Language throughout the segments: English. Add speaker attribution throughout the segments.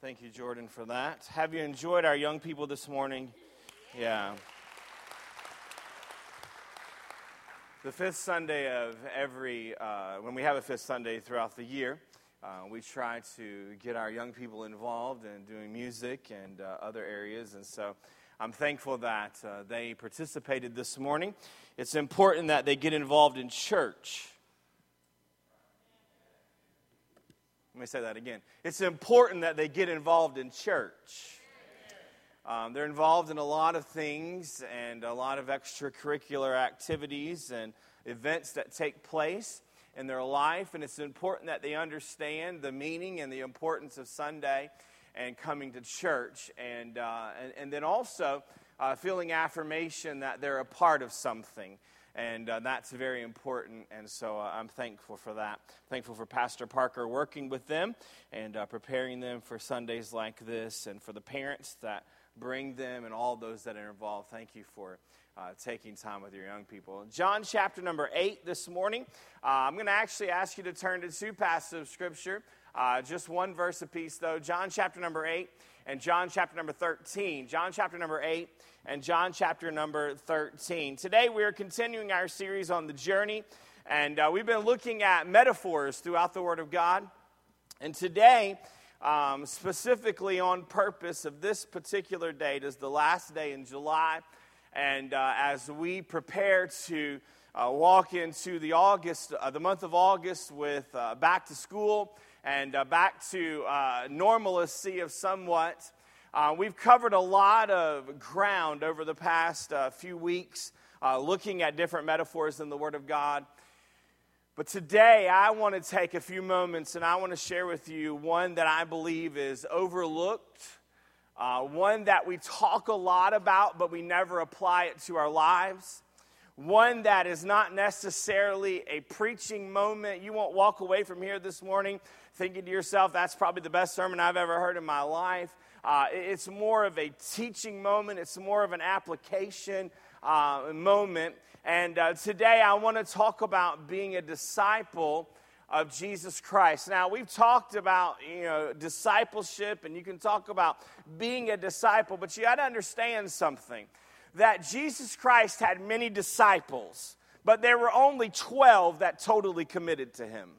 Speaker 1: Thank you, Jordan, for that. Have you enjoyed our young people this morning? Yeah. The fifth Sunday of every, uh, when we have a fifth Sunday throughout the year, uh, we try to get our young people involved in doing music and uh, other areas. And so I'm thankful that uh, they participated this morning. It's important that they get involved in church. Let me say that again. It's important that they get involved in church. Um, they're involved in a lot of things and a lot of extracurricular activities and events that take place in their life, and it's important that they understand the meaning and the importance of Sunday and coming to church, and, uh, and, and, then also uh, feeling affirmation that they're a part of something. And uh, that's very important, and so uh, I'm thankful for that. Thankful for Pastor Parker working with them and uh, preparing them for Sundays like this, and for the parents that bring them and all those that are involved. Thank you for uh, taking time with your young people. John chapter number 8 this morning. Uh, I'm going to actually ask you to turn to two passages of Scripture, uh, just one verse apiece, though. John chapter number 8 and John chapter number 13. John chapter number 8 and John chapter number 13. Today we are continuing our series on the journey, and uh, we've been looking at metaphors throughout the Word of God. And today, um, specifically on purpose of this particular date is the last day in July. And uh, as we prepare to uh, walk into the August, uh, the month of August with uh, back to school and uh, back to uh, normalcy of somewhat, we've covered a lot of ground over the past few weeks, looking at different metaphors in the Word of God. But today, I want to take a few moments and I want to share with you one that I believe is overlooked, uh, one that we talk a lot about, but we never apply it to our lives, one that is not necessarily a preaching moment. You won't walk away from here this morning thinking to yourself, that's probably the best sermon I've ever heard in my life. Uh, it's more of a teaching moment, it's more of an application uh, moment. And uh, today I want to talk about being a disciple of Jesus Christ. Now, we've talked about, you know, discipleship and you can talk about being a disciple, but you got to understand something that Jesus Christ had many disciples, but there were only 12 that totally committed to him.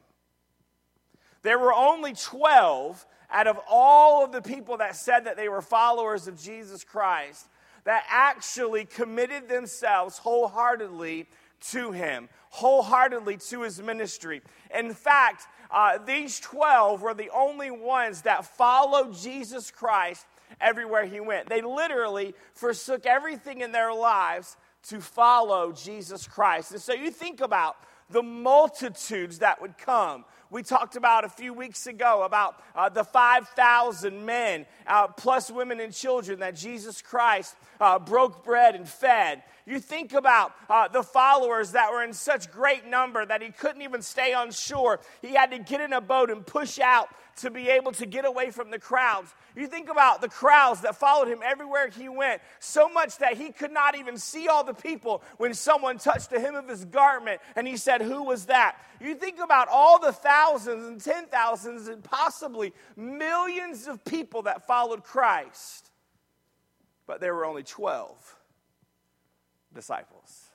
Speaker 1: There were only 12 out of all of the people that said that they were followers of Jesus Christ that actually committed themselves wholeheartedly to him, wholeheartedly to his ministry. In fact, uh, these 12 were the only ones that followed Jesus Christ everywhere he went. They literally forsook everything in their lives to follow Jesus Christ. And so you think about the multitudes that would come we talked about a few weeks ago about uh, the 5,000 men, uh, plus women and children, that Jesus Christ uh, broke bread and fed. You think about uh, the followers that were in such great number that he couldn't even stay on shore. He had to get in a boat and push out to be able to get away from the crowds. You think about the crowds that followed him everywhere he went, so much that he could not even see all the people when someone touched the hem of his garment and he said, Who was that? You think about all the thousands and ten thousands and possibly millions of people that followed Christ, but there were only 12 disciples.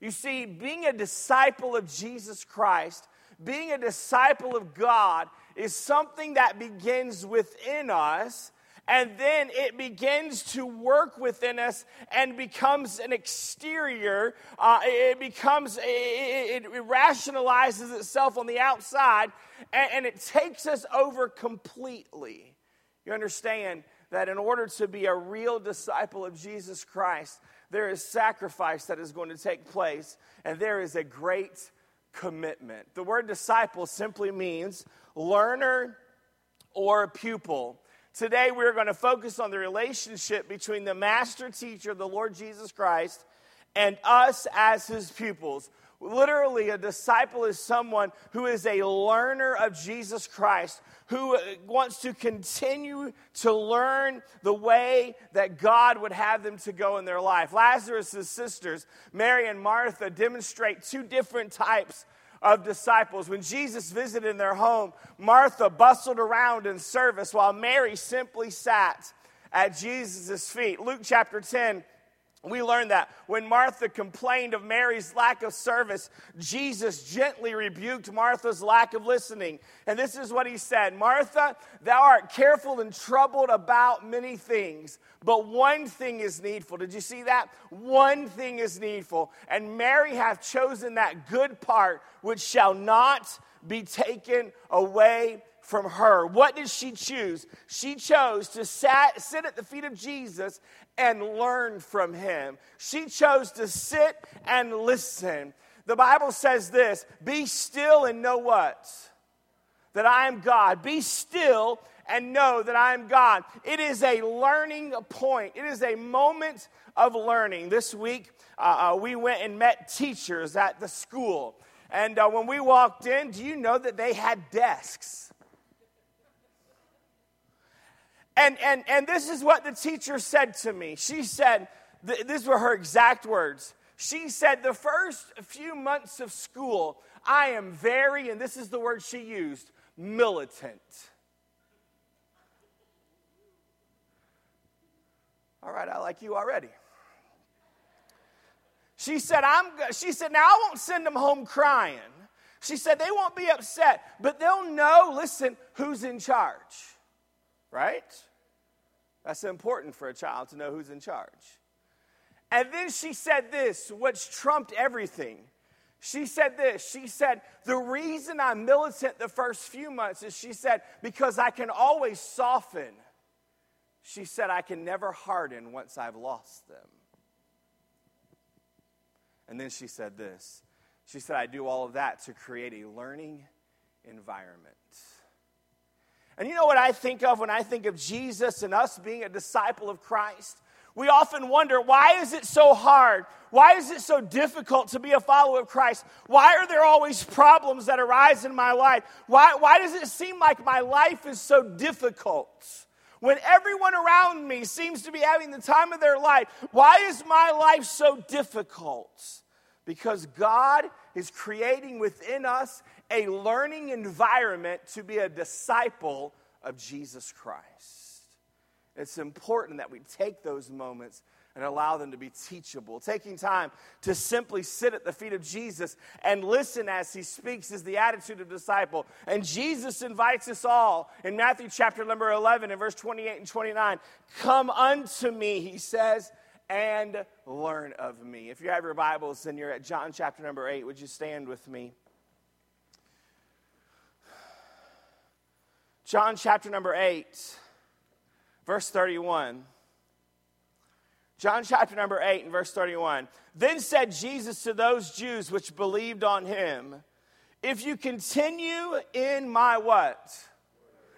Speaker 1: You see, being a disciple of Jesus Christ, being a disciple of God, is something that begins within us and then it begins to work within us and becomes an exterior. Uh, it becomes, it, it, rationalizes itself on the outside, and, and it takes us over completely. You understand that in order to be a real disciple of Jesus Christ, there is sacrifice that is going to take place, and there is a great commitment. The word disciple simply means learner or pupil. Today, we're going to focus on the relationship between the master teacher, the Lord Jesus Christ, and us as his pupils. Literally, a disciple is someone who is a learner of Jesus Christ, who uh, wants to continue to learn the way that God would have them to go in their life. Lazarus' sisters, Mary and Martha, demonstrate two different types of disciples. When Jesus visited their home, Martha bustled around in service while Mary simply sat at Jesus' feet. Luke chapter 10 we learned that when Martha complained of Mary's lack of service, Jesus gently rebuked Martha's lack of listening. And this is what he said Martha, thou art careful and troubled about many things, but one thing is needful. Did you see that? One thing is needful. And Mary hath chosen that good part which shall not be taken away from her. What did she choose? She chose to sat, sit at the feet of Jesus and learn from him. She chose to sit and listen. The Bible says this Be still and know what? That I am God. Be still and know that I am God. It is a learning point, it is a moment of learning. This week, uh, uh, we went and met teachers at the school. And uh, when we walked in, do you know that they had desks? And, and, and this is what the teacher said to me. She said, th- these were her exact words. She said, The first few months of school, I am very, and this is the word she used, militant. All right, I like you already. She said, I'm, she said, now I won't send them home crying. She said, they won't be upset, but they'll know, listen, who's in charge, right? That's important for a child to know who's in charge. And then she said this, which trumped everything. She said this. She said, The reason I'm militant the first few months is she said, because I can always soften. She said, I can never harden once I've lost them. And then she said this. She said, I do all of that to create a learning environment. And you know what I think of when I think of Jesus and us being a disciple of Christ? We often wonder, why is it so hard? Why is it so difficult to be a follower of Christ? Why are there always problems that arise in my life? Why, why does it seem like my life is so difficult? When everyone around me seems to be having the time of their life, why is my life so difficult? Because God is creating within us a learning environment to be a disciple of Jesus Christ. It's important that we take those moments and allow them to be teachable. Taking time to simply sit at the feet of Jesus and listen as he speaks is the attitude of disciple. And Jesus invites us all in Matthew chapter number 11 and verse 28 and 29 Come unto me, he says, and learn of me. If you have your Bibles and you're at John chapter number 8, would you stand with me? John chapter number 8, verse 31. John chapter number 8 and verse 31. Then said Jesus to those Jews which believed on him, If you continue in my what?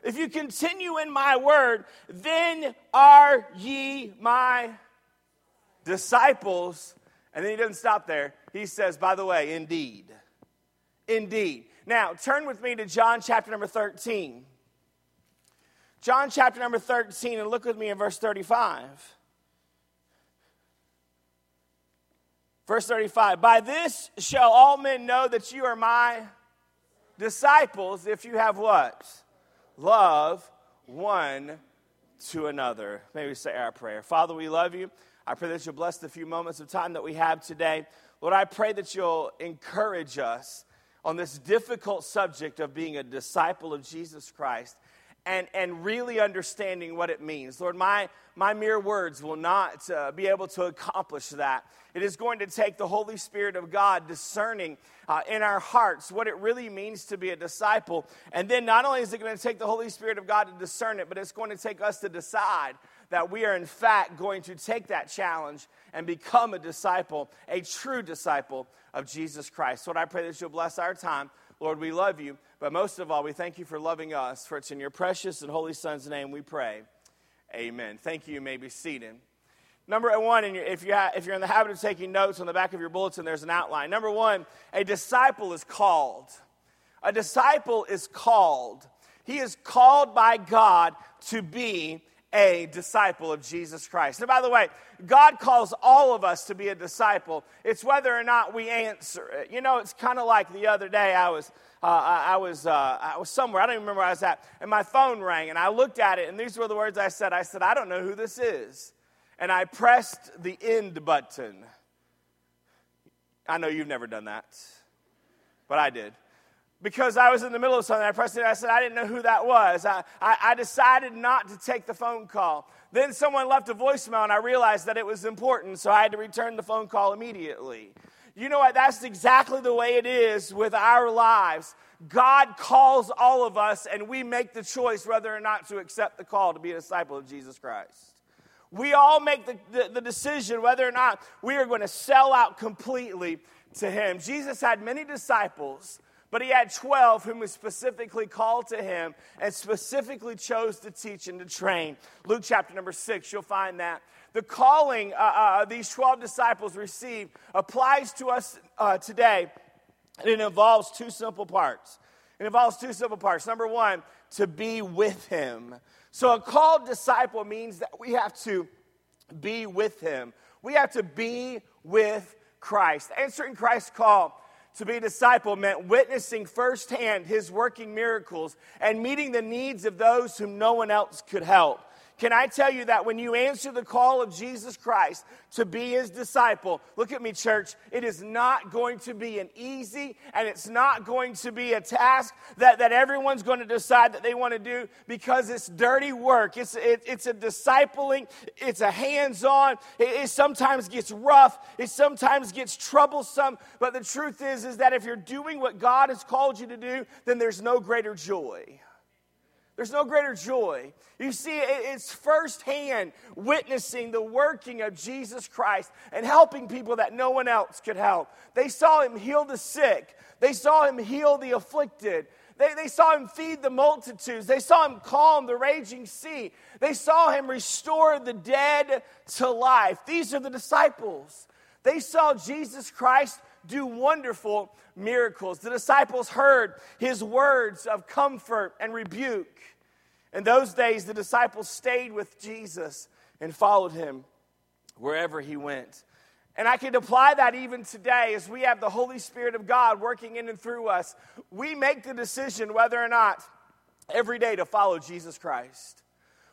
Speaker 1: If you continue in my word, then are ye my disciples. And then he doesn't stop there. He says, by the way, indeed. Indeed. Now, turn with me to John chapter number 13. John chapter number 13, and look with me in verse 35. Verse 35 By this shall all men know that you are my disciples if you have what? Love one to another. Maybe say our prayer. Father, we love you. I pray that you'll bless the few moments of time that we have today. Lord, I pray that you'll encourage us on this difficult subject of being a disciple of Jesus Christ and, and really understanding what it means. Lord, my, my mere words will not uh, be able to accomplish that. It is going to take the Holy Spirit of God discerning uh, in our hearts what it really means to be a disciple. And then not only is it going to take the Holy Spirit of God to discern it, but it's going to take us to decide that we are, in fact, going to take that challenge and become a disciple, a true disciple of Jesus Christ. Lord, I pray that you'll bless our time. Lord, we love you, but most of all, we thank you for loving us. For it's in your precious and holy Son's name we pray. Amen. Thank you. You may be seated. Number one, if, you if you're in the habit of taking notes on the back of your bulletin, there's an outline. Number one, a disciple is called. A disciple is called. He is called by God to be a disciple of Jesus Christ. And by the way, God calls all of us to be a disciple. It's whether or not we answer it. You know, it's kind of like the other day I was. Uh, I, was, uh, I was somewhere, I don't even remember where I was at, and my phone rang, and I looked at it, and these were the words I said. I said, I don't know who this is. And I pressed the end button. I know you've never done that, but I did because I was in the middle of something. I pressed it. I said, I didn't know who that was. I, I, I, decided not to take the phone call. Then someone left a voicemail, and I realized that it was important, so I had to return the phone call immediately. You know what? That's exactly the way it is with our lives. God calls all of us, and we make the choice whether or not to accept the call to be a disciple of Jesus Christ. We all make the, the, the decision whether or not we are going to sell out completely to Him. Jesus had many disciples but he had 12 whom he specifically called to him and specifically chose to teach and to train. Luke chapter number 6, you'll find that. The calling uh, uh, these 12 disciples received applies to us uh, today, and it involves two simple parts. It involves two simple parts. Number one, to be with him. So a called disciple means that we have to be with him. We have to be with Christ. Answering Christ's call to be a disciple meant witnessing firsthand his working miracles and meeting the needs of those whom no one else could help. Can I tell you that when you answer the call of Jesus Christ to be his disciple, look at me, church, it is not going to be an easy and it's not going to be a task that, that everyone's going to decide that they want to do because it's dirty work. It's, it, it's a discipling, it's a hands on, it, it sometimes gets rough, it sometimes gets troublesome. But the truth is, is that if you're doing what God has called you to do, then there's no greater joy. There's no greater joy. You see, it's firsthand witnessing the working of Jesus Christ and helping people that no one else could help. They saw him heal the sick, they saw him heal the afflicted. They, they saw him feed the multitudes. They saw him calm the raging sea. They saw him restore the dead to life. These are the disciples. They saw Jesus Christ do wonderful miracles. The disciples heard his words of comfort and rebuke. In those days, the disciples stayed with Jesus and followed him wherever he went. And I can apply that even today as we have the Holy Spirit of God working in and through us. We make the decision whether or not every day to follow Jesus Christ.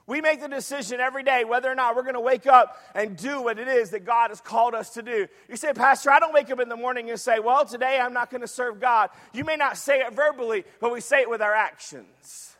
Speaker 1: We make the decision every day whether or not we're going to wake up and do what it is that God has called us to do. You say, Pastor, I don't wake up in the morning and say, Well, today I'm not going to serve God. You may not say it verbally, but we say it with our actions.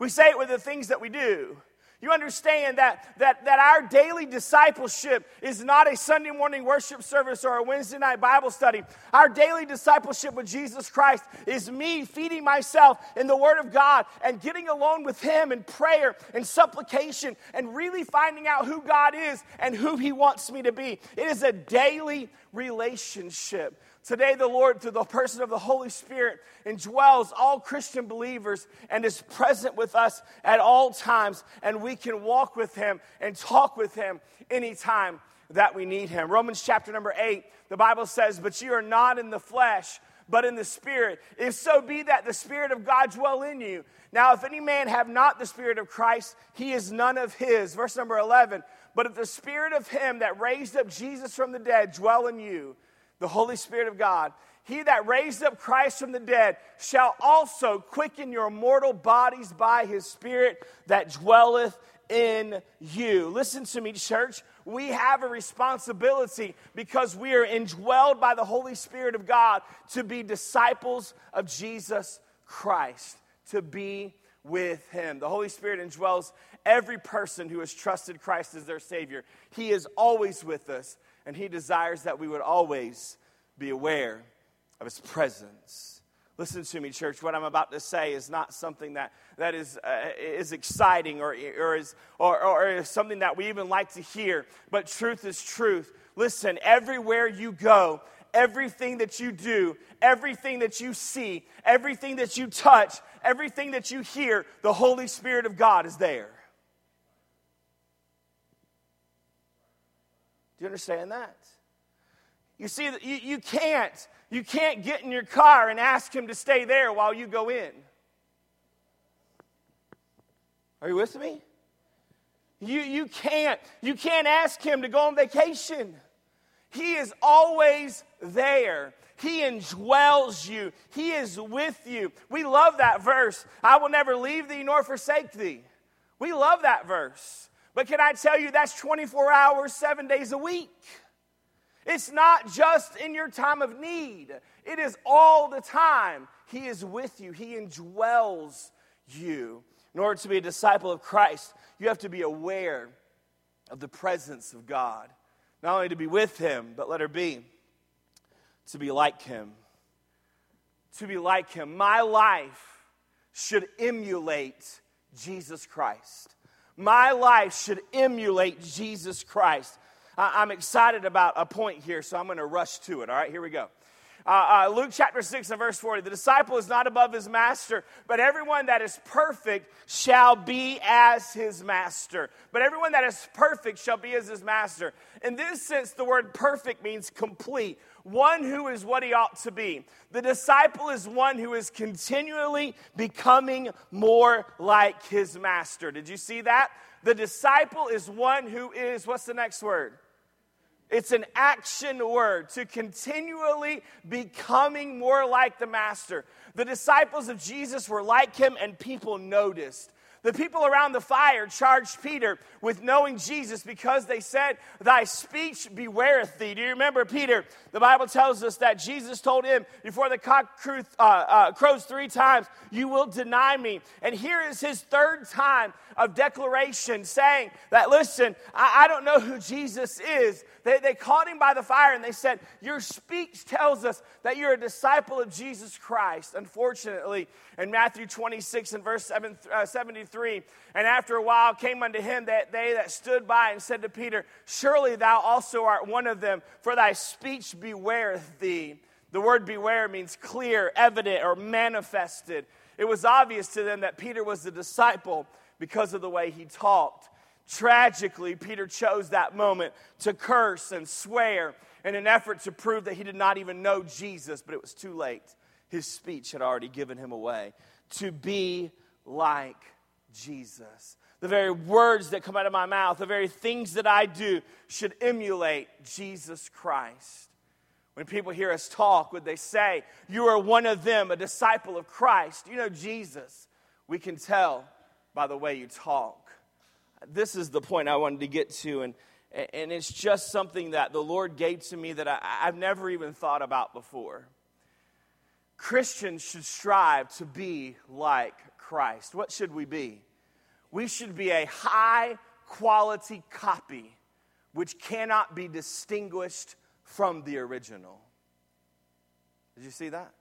Speaker 1: We say it with the things that we do. You understand that, that, that our daily discipleship is not a Sunday morning worship service or a Wednesday night Bible study. Our daily discipleship with Jesus Christ is me feeding myself in the Word of God and getting alone with Him in prayer and supplication and really finding out who God is and who He wants me to be. It is a daily relationship. Today, the Lord, through the person of the Holy Spirit, indwells all Christian believers and is present with us at all times, and we can walk with Him and talk with Him anytime that we need Him. Romans chapter number 8, the Bible says, But you are not in the flesh, but in the Spirit. If so be that the Spirit of God dwell in you. Now, if any man have not the Spirit of Christ, he is none of his. Verse number 11, But if the Spirit of Him that raised up Jesus from the dead dwell in you, the Holy Spirit of God, he that raised up Christ from the dead shall also quicken your mortal bodies by his Spirit that dwelleth in you. Listen to me, church. We have a responsibility because we are indwelled by the Holy Spirit of God to be disciples of Jesus Christ, to be with him. The Holy Spirit indwells every person who has trusted Christ as their Savior. He is always with us and He desires that we would always be aware of His presence. Listen to me, church. What I'm about to say is not something that, that is, uh, is exciting or, or, is, or, or is something that we even like to hear, but truth is truth. Listen, everywhere you go, everything that you do, everything that you see, everything that you touch, everything that you hear, the Holy Spirit of God is there. Do you understand that? You see, you, you can't you can't get in your car and ask him to stay there while you go in. Are you with me? You, you can't you can't ask him to go on vacation. He is always there. He indwells you. He is with you. We love that verse. I will never leave thee nor forsake thee. We love that verse. But can I tell you that's 24 hours, seven days a week? It's not just in your time of need, it is all the time. He is with you, He indwells you. In order to be a disciple of Christ, you have to be aware of the presence of God. Not only to be with Him, but let her be to be like Him. To be like Him. My life should emulate Jesus Christ. My life should emulate Jesus Christ. I'm excited about a point here, so I'm going to rush to it. All right, here we go. Uh, uh, Luke chapter 6 and verse 40 the disciple is not above his master, but everyone that is perfect shall be as his master. But everyone that is perfect shall be as his master. In this sense, the word perfect means complete, one who is what he ought to be. The disciple is one who is continually becoming more like his master. Did you see that? The disciple is one who is, what's the next word? It's an action word to continually becoming more like the master. The disciples of Jesus were like him, and people noticed. The people around the fire charged Peter with knowing Jesus because they said, Thy speech bewareth thee. Do you remember Peter? The Bible tells us that Jesus told him, Before the cock crows, uh, uh, crows three times, you will deny me. And here is his third time of declaration saying that, Listen, I, I don't know who Jesus is. They, they caught him by the fire and they said, Your speech tells us that you're a disciple of Jesus Christ. Unfortunately, in Matthew 26 and verse 7, uh, 73. And after a while came unto him that they that stood by and said to Peter, Surely thou also art one of them, for thy speech bewareth thee. The word beware means clear, evident, or manifested. It was obvious to them that Peter was a disciple because of the way he talked. Tragically, Peter chose that moment to curse and swear in an effort to prove that he did not even know Jesus, but it was too late his speech had already given him away. To be like Jesus. The very words that come out of my mouth, the very things that I do should emulate Jesus Christ. When people hear us talk, would they say, You are one of them, a disciple of Christ? You know Jesus. We can tell by the way you talk. This is the point I wanted to get to, and, and it's just something that the Lord gave to me that I, I've never even thought about before. Christians should strive to be like Christ. What should we be? We should be a high quality copy which cannot be distinguished from the original. Did you see that?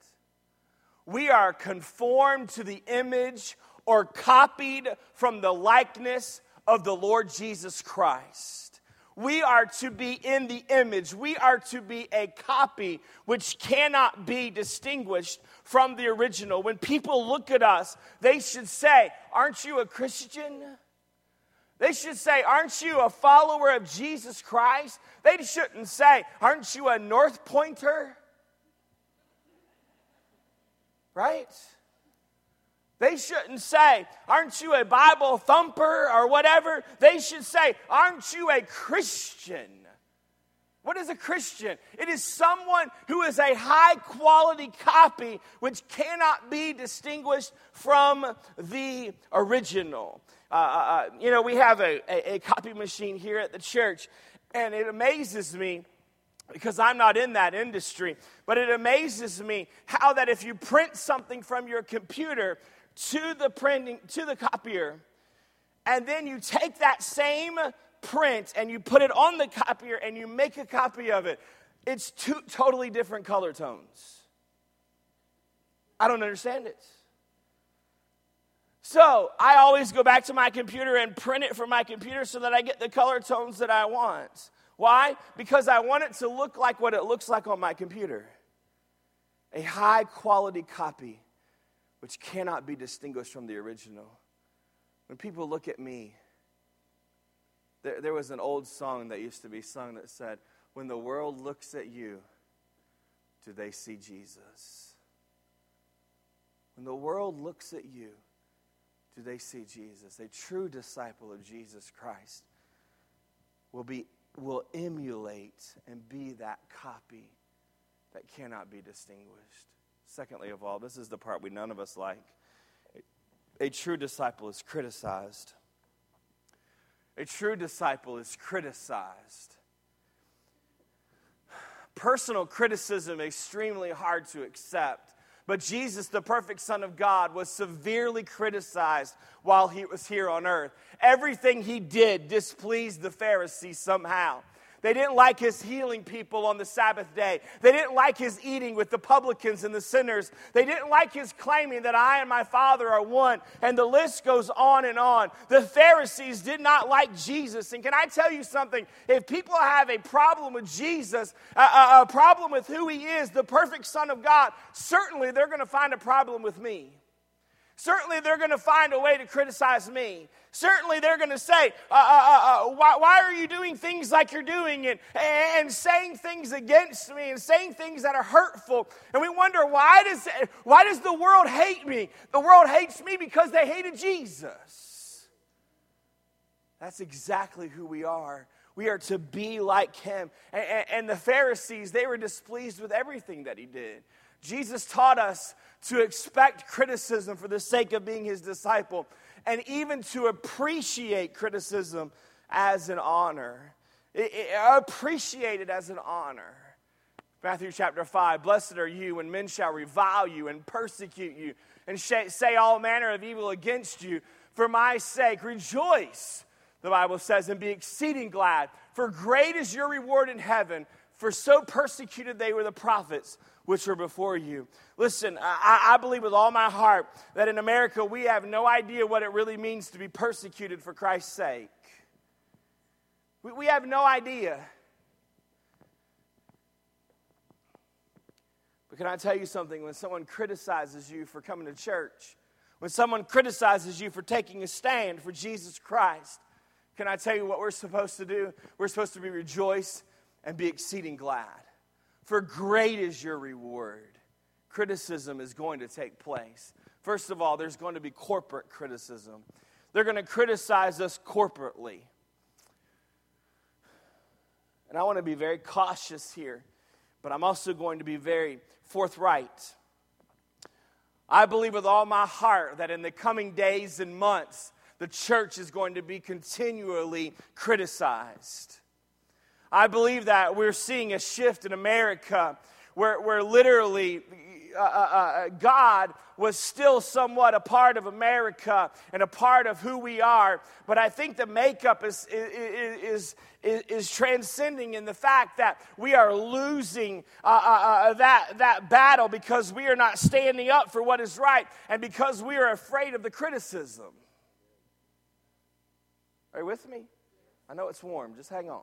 Speaker 1: We are conformed to the image or copied from the likeness of the Lord Jesus Christ. We are to be in the image. We are to be a copy which cannot be distinguished from the original. When people look at us, they should say, Aren't you a Christian? They should say, Aren't you a follower of Jesus Christ? They shouldn't say, Aren't you a North Pointer? Right? They shouldn't say, Aren't you a Bible thumper or whatever? They should say, Aren't you a Christian? What is a Christian? It is someone who is a high quality copy which cannot be distinguished from the original. Uh, uh, uh you know, we have a, a, a copy machine here at the church, and it amazes me because I'm not in that industry, but it amazes me how that if you print something from your computer, to the printing to the copier and then you take that same print and you put it on the copier and you make a copy of it. It's two totally different color tones. I don't understand it so i always go back to my computer and print it from my computer so that i get the color tones that i want. Why? Because i want it to look like what it looks like on my computer. A high quality copy which cannot be distinguished from the original. When people look at me, there, there was an old song that used to be sung that said, When the world looks at you, do they see Jesus? When the world looks at you, do they see Jesus. A true disciple of Jesus Christ will, be, will emulate and be that copy that cannot be distinguished. Secondly, of all, this is the part we none of us like. A true disciple is criticized. A true disciple is criticized. Personal criticism extremely hard to accept. But Jesus, the perfect Son of God, was severely criticized while he was here on earth. Everything he did displeased the Pharisees somehow. They didn't like his healing people on the Sabbath day. They didn't like his eating with the publicans and the sinners. They didn't like his claiming that I and my Father are one. And the list goes on and on. The Pharisees did not like Jesus. And can I tell you something? If people have a problem with Jesus, a, a, a problem with who he is, the perfect Son of God, certainly they're going to find a problem with me. Certainly, they're going to find a way to criticize me. Certainly, they're going to say, uh, uh, uh, uh, why, why, are you doing things like you're doing? And, and saying things against me and saying things that are hurtful. And we wonder, why does, why does the world hate me? The world hates me because they hated Jesus. That's exactly who we are. We are to be like him. And, and the Pharisees, they were displeased with everything that he did. Jesus taught us to expect criticism for the sake of being his disciple, and even to appreciate criticism as an honor. It, it, appreciate it as an honor. Matthew chapter 5 Blessed are you when men shall revile you and persecute you and say all manner of evil against you for my sake. Rejoice, the Bible says, and be exceeding glad, for great is your reward in heaven, for so persecuted they were the prophets which are before you. Listen, I, I, believe with all my heart that in America we have no idea what it really means to be persecuted for Christ's sake. We, we have no idea. But can I tell you something? When someone criticizes you for coming to church, when someone criticizes you for taking a stand for Jesus Christ, can I tell you what we're supposed to do? We're supposed to be rejoiced and be exceeding glad for great is your reward. Criticism is going to take place. First of all, there's going to be corporate criticism. They're going to criticize us corporately. And I want to be very cautious here, but I'm also going to be very forthright. I believe with all my heart that in the coming days and months, the church is going to be continually criticized. I believe that we're seeing a shift in America where, where literally uh, uh, uh, God was still somewhat a part of America and a part of who we are. But I think the makeup is, is, is, is transcending in the fact that we are losing uh, uh, uh, that, that battle because we are not standing up for what is right and because we are afraid of the criticism. Are you with me? I know it's warm, just hang on.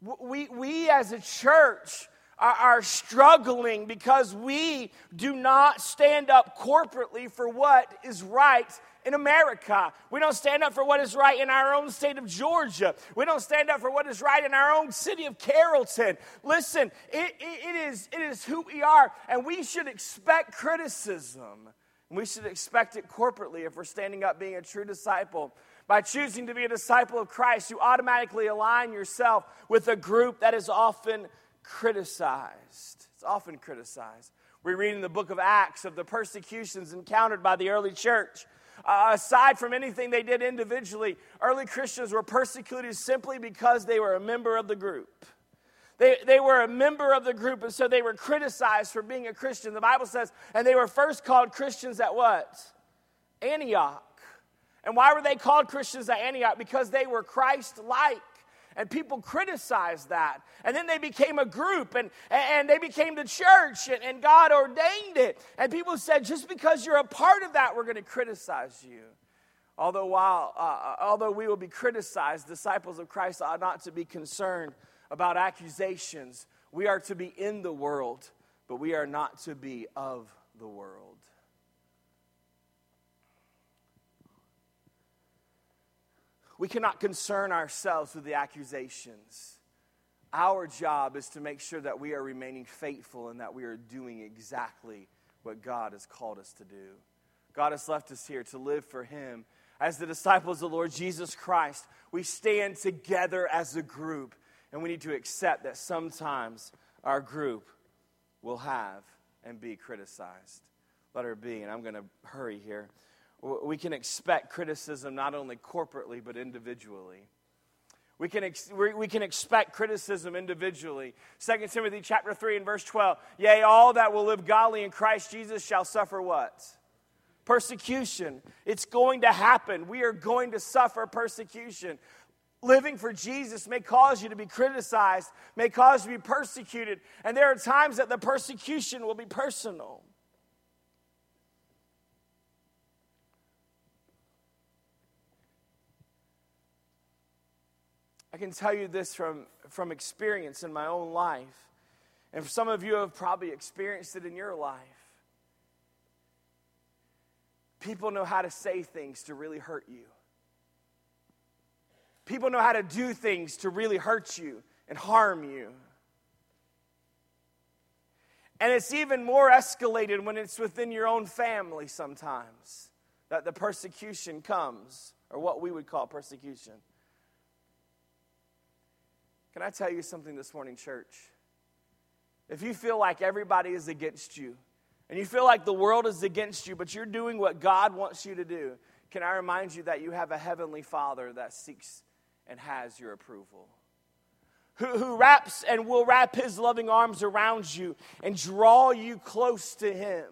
Speaker 1: We, we as a church are, are struggling because we do not stand up corporately for what is right in America. We don't stand up for what is right in our own state of Georgia. We don't stand up for what is right in our own city of Carrollton. Listen, it, it, it, is, it is who we are, and we should expect criticism. And we should expect it corporately if we're standing up being a true disciple by choosing to be a disciple of Christ, you automatically align yourself with a group that is often criticized. It's often criticized. We read in the book of Acts of the persecutions encountered by the early church. Uh, aside from anything they did individually, early Christians were persecuted simply because they were a member of the group. They, they were a member of the group, and so they were criticized for being a Christian. The Bible says, and they were first called Christians at what? Antioch. And why were they called Christians at Antioch? Because they were Christ like. And people criticized that. And then they became a group and, and they became the church and, and God ordained it. And people said, just because you're a part of that, we're going to criticize you. Although, while, uh, uh, although we will be criticized, disciples of Christ ought not to be concerned about accusations. We are to be in the world, but we are not to be of the world. We cannot concern ourselves with the accusations. Our job is to make sure that we are remaining faithful and that we are doing exactly what God has called us to do. God has left us here to live for Him. As the disciples of the Lord Jesus Christ, we stand together as a group, and we need to accept that sometimes our group will have and be criticized. Letter B, and I'm going to hurry here. We can expect criticism not only corporately, but individually. We can, ex- we can expect criticism individually. 2 Timothy chapter 3 and verse 12. Yea, all that will live godly in Christ Jesus shall suffer what? Persecution. It's going to happen. We are going to suffer persecution. Living for Jesus may cause you to be criticized, may cause you to be persecuted. And there are times that the persecution will be personal. I can tell you this from, from experience in my own life. And some of you have probably experienced it in your life. People know how to say things to really hurt you. People know how to do things to really hurt you and harm you. And it's even more escalated when it's within your own family sometimes that the persecution comes, or what we would call persecution. Can I tell you something this morning, church? If you feel like everybody is against you, and you feel like the world is against you, but you're doing what God wants you to do, can I remind you that you have a heavenly Father that seeks and has your approval? Who, who wraps and will wrap his loving arms around you and draw you close to him.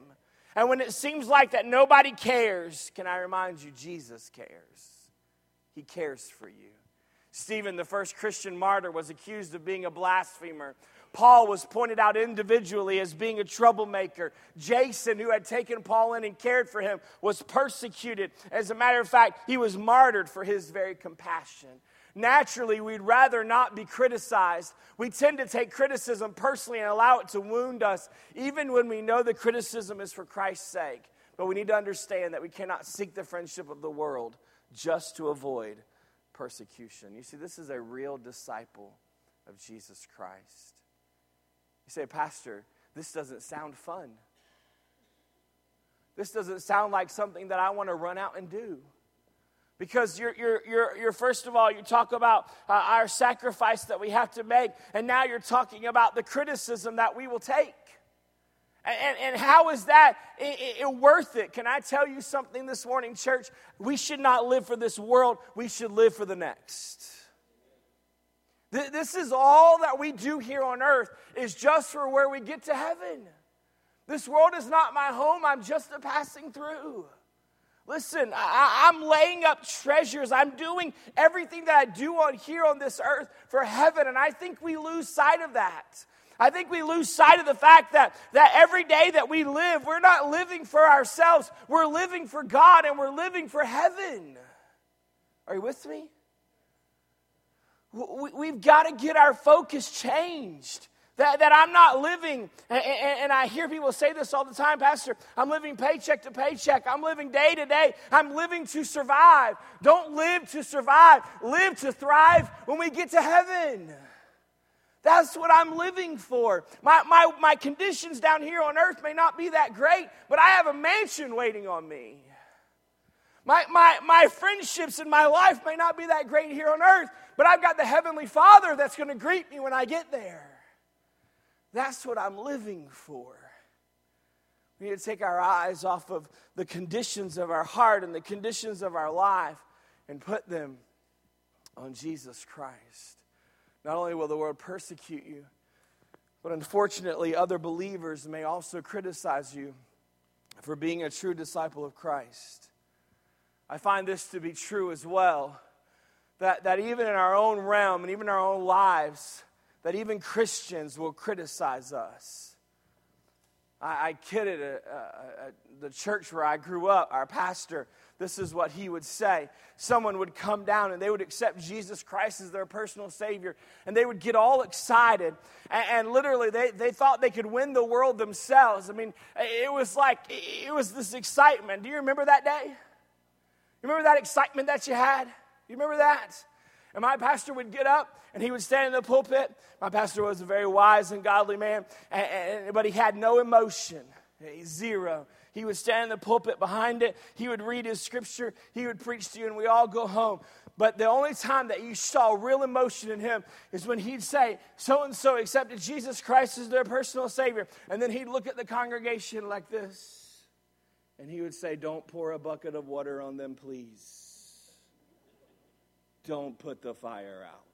Speaker 1: And when it seems like that nobody cares, can I remind you, Jesus cares. He cares for you. Stephen, the first Christian martyr, was accused of being a blasphemer. Paul was pointed out individually as being a troublemaker. Jason, who had taken Paul in and cared for him, was persecuted. As a matter of fact, he was martyred for his very compassion. Naturally, we'd rather not be criticized. We tend to take criticism personally and allow it to wound us, even when we know the criticism is for Christ's sake. But we need to understand that we cannot seek the friendship of the world just to avoid persecution. You see, this is a real disciple of Jesus Christ. You say, Pastor, this doesn't sound fun. This doesn't sound like something that I want to run out and do. Because you're, you're, you're, you're first of all, you talk about uh, our sacrifice that we have to make, and now you're talking about the criticism that we will take. And, and how is that it, it worth it? Can I tell you something this morning, church? We should not live for this world, we should live for the next. This is all that we do here on earth, is just for where we get to heaven. This world is not my home, I'm just a passing through. Listen, I, am laying up treasures. I'm doing everything that I do on here on this earth for heaven, and I think we lose sight of that. I think we lose sight of the fact that, that every day that we live, we're not living for ourselves, we're living for God and we're living for heaven. Are you with me? We've got to get our focus changed. That, that I'm not living, and, and, I hear people say this all the time, Pastor, I'm living paycheck to paycheck. I'm living day to day. I'm living to survive. Don't live to survive, live to thrive when we get to heaven. That's what I'm living for. My, my, my conditions down here on earth may not be that great, but I have a mansion waiting on me. My, my, my friendships in my life may not be that great here on earth, but I've got the Heavenly Father that's going to greet me when I get there. That's what I'm living for. We need to take our eyes off of the conditions of our heart and the conditions of our life and put them on Jesus Christ. Not only will the world persecute you, but unfortunately, other believers may also criticize you for being a true disciple of Christ. I find this to be true as well. That, that even in our own realm and even our own lives, that even Christians will criticize us. I, I kidded at, uh, at the church where I grew up, our pastor this is what he would say. Someone would come down and they would accept Jesus Christ as their personal Savior, and they would get all excited. And, and, literally, they, they thought they could win the world themselves. I mean, it was like, it was this excitement. Do you remember that day? You remember that excitement that you had? You remember that? And my pastor would get up and he would stand in the pulpit. My pastor was a very wise and godly man, and, and, but he had no emotion, eh, zero. He would stand in the pulpit behind it. He would read his scripture. He would preach to you, and we all go home. But the only time that you saw real emotion in him is when he'd say, So and so accepted Jesus Christ as their personal Savior. And then he'd look at the congregation like this, and he would say, Don't pour a bucket of water on them, please. Don't put the fire out.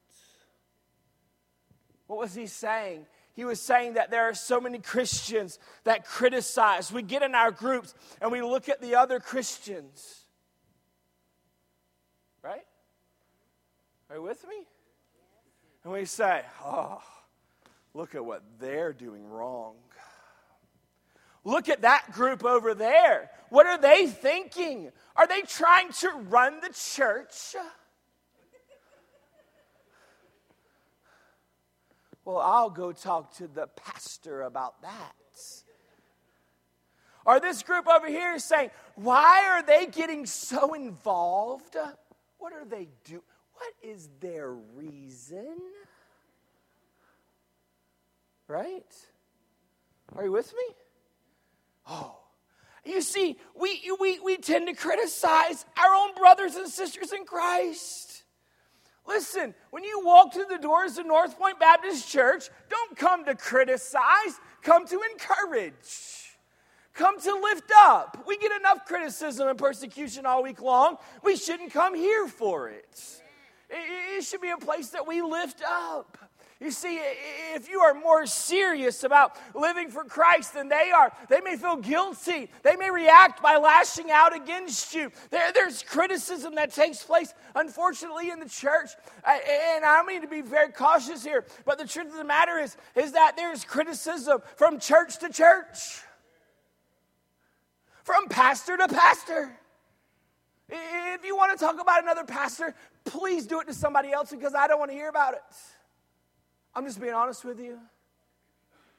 Speaker 1: What was he saying? He was saying that there are so many Christians that criticize. We get in our groups and we look at the other Christians. Right? Are you with me? And we say, oh, look at what they're doing wrong. Look at that group over there. What are they thinking? Are they trying to run the church? Well, I'll go talk to the pastor about that. Or this group over here is saying, why are they getting so involved? What are they doing? What is their reason? Right? Are you with me? Oh. You see, we, we, we tend to criticize our own brothers and sisters in Christ. Listen, when you walk through the doors of North Point Baptist Church, don't come to criticize, come to encourage. Come to lift up. We get enough criticism and persecution all week long. We shouldn't come here for it. It should be a place that we lift up. You see, if you are more serious about living for Christ than they are, they may feel guilty. They may react by lashing out against you. There, there's criticism that takes place, unfortunately, in the church. And I mean to be very cautious here, but the truth of the matter is, is that there's criticism from church to church, from pastor to pastor. If you want to talk about another pastor, please do it to somebody else because I don't want to hear about it. I'm just being honest with you.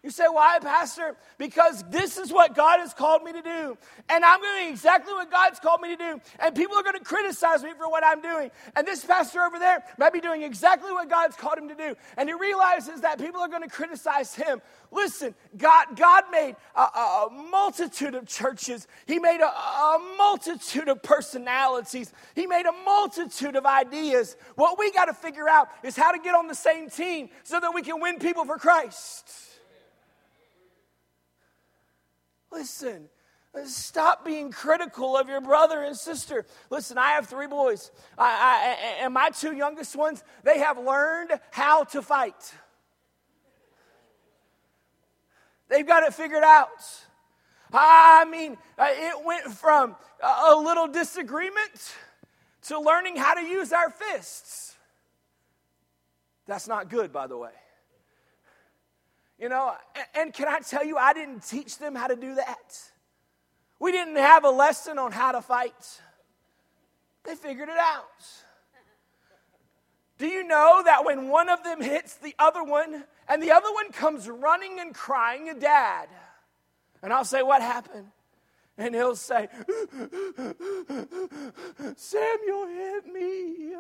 Speaker 1: You say, why, Pastor? Because this is what God has called me to do. And I'm doing exactly what God's called me to do. And people are going to criticize me for what I'm doing. And this pastor over there might be doing exactly what God's called him to do. And he realizes that people are going to criticize him. Listen, God, God made a, a multitude of churches, He made a, a multitude of personalities, He made a multitude of ideas. What we got to figure out is how to get on the same team so that we can win people for Christ. Listen, Stop being critical of your brother and sister. Listen, I have three boys, I, I, and my two youngest ones, they have learned how to fight. They've got it figured out. I mean, uh, it went from a little disagreement to learning how to use our fists. That's not good, by the way. You know, and can I tell you, I didn't teach them how to do that. We didn't have a lesson on how to fight, they figured it out. Do you know that when one of them hits the other one, and the other one comes running and crying, "A Dad, and I'll say, What happened? And he'll say, Samuel hit me.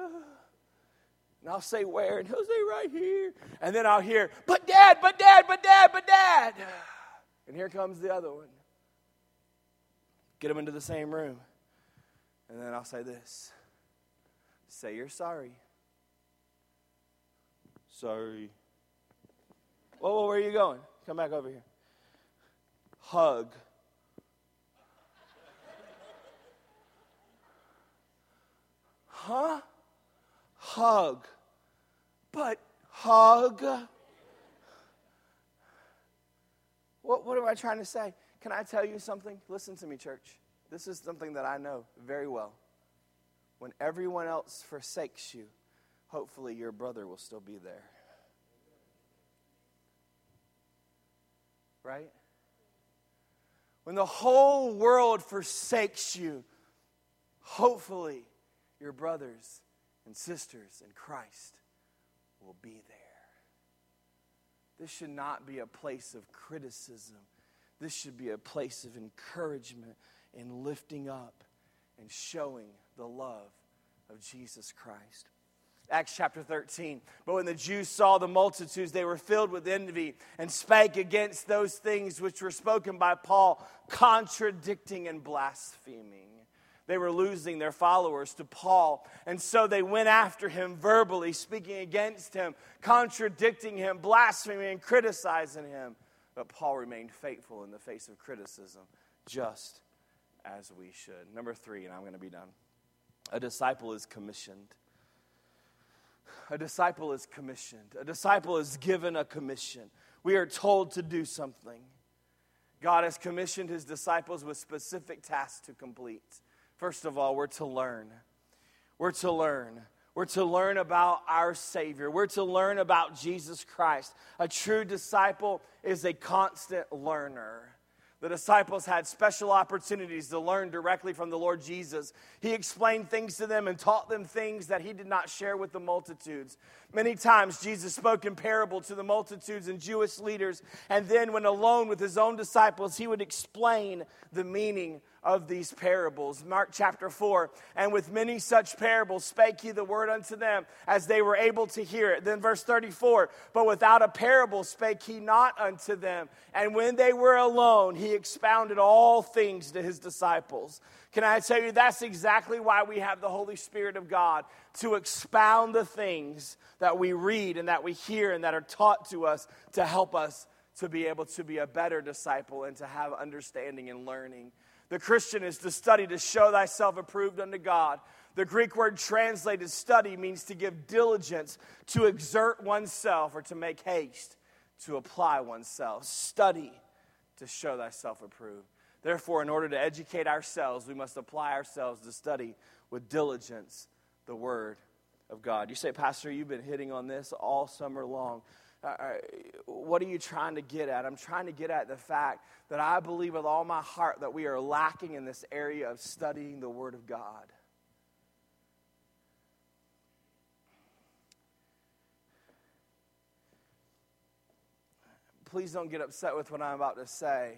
Speaker 1: And I'll say, Where? And he'll say, Right here. And then I'll hear, But dad, but dad, but dad, but dad. And here comes the other one. Get them into the same room. And then I'll say this Say you're sorry. Sorry. Whoa, whoa, where are you going? Come back over here. Hug. Huh? Hug but hug. What, what am I trying to say? Can I tell you something? Listen to me, church. This is something that I know very well. When everyone else forsakes you, hopefully your brother will still be there. Right? When the whole world forsakes you, hopefully your brothers and sisters in Christ will be there. This should not be a place of criticism. This should be a place of encouragement and lifting up and showing the love of Jesus Christ. Acts chapter 13. But when the Jews saw the multitudes, they were filled with envy and spake against those things which were spoken by Paul, contradicting and blaspheming. They were losing their followers to Paul. And so they went after him verbally, speaking against him, contradicting him, blaspheming, and criticizing him. But Paul remained faithful in the face of criticism, just as we should. Number three, and I'm going to be done. A disciple is commissioned. A disciple is commissioned. A disciple is given a commission. We are told to do something. God has commissioned his disciples with specific tasks to complete. First of all, we're to learn. We're to learn. We're to learn about our Savior. We're to learn about Jesus Christ. A true disciple is a constant learner. The disciples had special opportunities to learn directly from the Lord Jesus. He explained things to them and taught them things that he did not share with the multitudes. Many times, Jesus spoke in parable to the multitudes and Jewish leaders, and then, when alone with his own disciples, he would explain the meaning of these parables. Mark chapter 4, and with many such parables spake he the word unto them as they were able to hear it. Then verse 34, but without a parable spake he not unto them. And when they were alone, he expounded all things to his disciples. Can I tell you, that's exactly why we have the Holy Spirit of God to expound the things that we read and that we hear and that are taught to us to help us to be able to be a better disciple and to have understanding and learning. The Christian is to study to show thyself approved unto God. The Greek word translated study means to give diligence, to exert oneself, or to make haste, to apply oneself. Study to show thyself approved. Therefore, in order to educate ourselves, we must apply ourselves to study with diligence the Word of God. You say, Pastor, you've been hitting on this all summer long. Uh, uh, what are you trying to get at? I'm trying to get at the fact that I believe with all my heart that we are lacking in this area of studying the Word of God. Please don't get upset with what I'm about to say.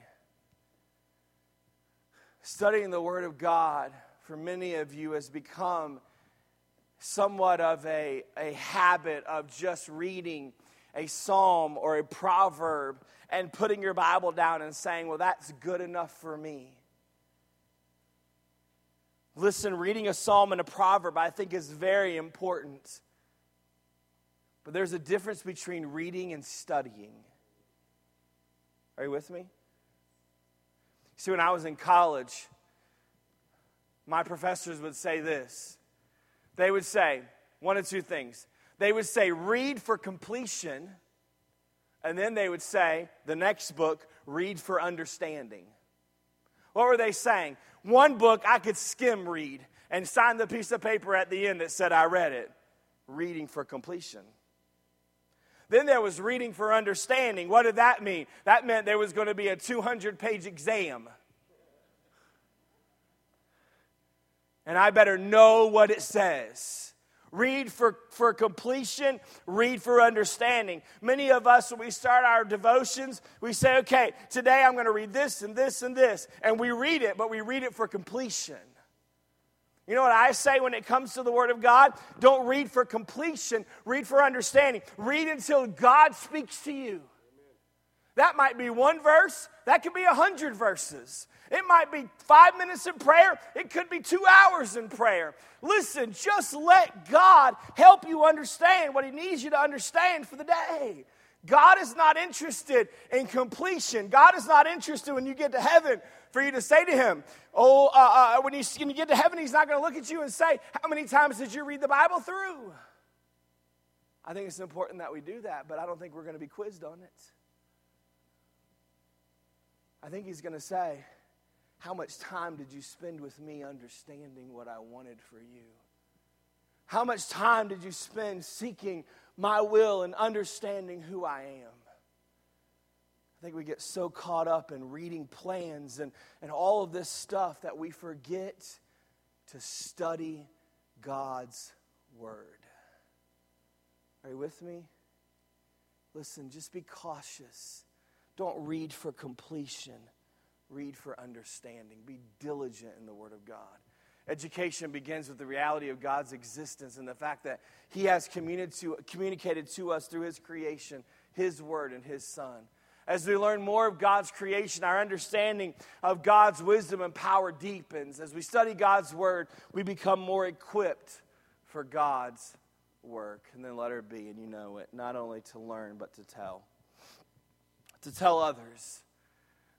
Speaker 1: Studying the Word of God for many of you has become somewhat of a, a habit of just reading a psalm or a proverb and putting your Bible down and saying, Well, that's good enough for me. Listen, reading a psalm and a proverb, I think, is very important. But there's a difference between reading and studying. Are you with me? See, when I was in college, my professors would say this. They would say one of two things they would say, read for completion. And then they would say, the next book, read for understanding. What were they saying? One book I could skim read and sign the piece of paper at the end that said I read it. Reading for completion. Then there was reading for understanding. What did that mean? That meant there was going to be a 200 page exam. And I better know what it says. Read for, for completion, read for understanding. Many of us, when we start our devotions, we say, okay, today I'm going to read this and this and this. And we read it, but we read it for completion. You know what I say when it comes to the Word of God? Don't read for completion, read for understanding. Read until God speaks to you. That might be one verse, that could be a hundred verses. It might be five minutes in prayer, it could be two hours in prayer. Listen, just let God help you understand what He needs you to understand for the day. God is not interested in completion. God is not interested when you get to heaven for you to say to Him, Oh, uh, uh, when, you, when you get to heaven, He's not going to look at you and say, How many times did you read the Bible through? I think it's important that we do that, but I don't think we're going to be quizzed on it. I think He's going to say, how much time did you spend with me understanding what I wanted for you? How much time did you spend seeking my will and understanding who I am? I think we get so caught up in reading plans and, and all of this stuff that we forget to study God's Word. Are you with me? Listen, just be cautious. Don't read for completion read for understanding. Be diligent in the Word of God. Education begins with the reality of God's existence and the fact that He has communicated to us through His creation, His Word, and His Son. As we learn more of God's creation, our understanding of God's wisdom and power deepens. As we study God's Word, we become more equipped for God's work. And then letter B, and you know it, not only to learn, but to tell. To tell others.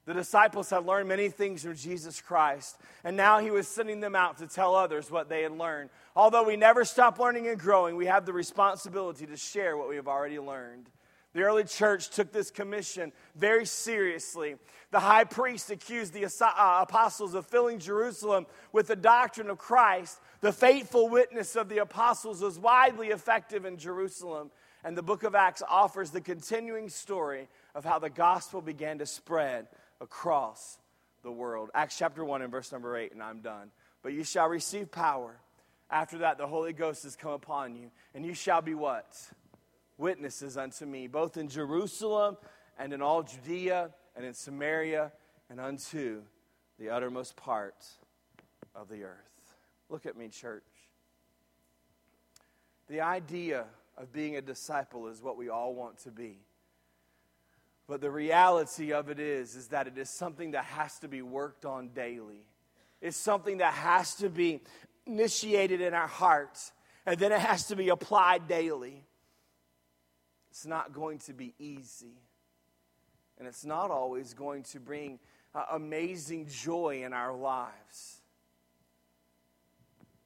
Speaker 1: The disciples had learned many things from Jesus Christ, and now he was sending them out to tell others what they had learned. Although we never stop learning and growing, we have the responsibility to share what we have already learned. The early church took this commission very seriously. The high priest accused the uh, apostles of filling Jerusalem with the doctrine of Christ. The faithful witness of the apostles was widely effective in Jerusalem. And the book of Acts offers the continuing story of how the gospel began to spread across the world. Acts chapter 1 and verse number 8, and I'm done. But you shall receive power. After that, the Holy Ghost has come upon you, and you shall be what? Witnesses unto me, both in Jerusalem and in all Judea and in Samaria and unto the uttermost part of the earth. Look at me, church. The idea of being a disciple is what we all want to be. But the reality of it is is that it is something that has to be worked on daily. It's something that has to be initiated in our hearts and then it has to be applied daily. It's not going to be easy. And it's not always going to bring uh, amazing joy in our lives.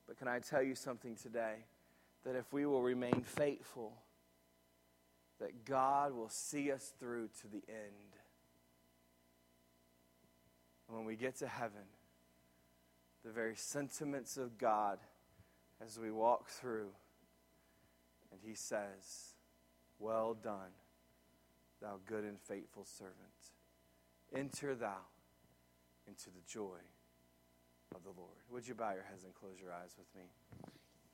Speaker 1: But can I tell you something today? That if we will remain faithful, that God will see us through to the end. And when we get to heaven, the very sentiments of God as we walk through, and He says, Well done, thou good and faithful servant. Enter thou into the joy of the Lord. Would you bow your heads and close your eyes with me?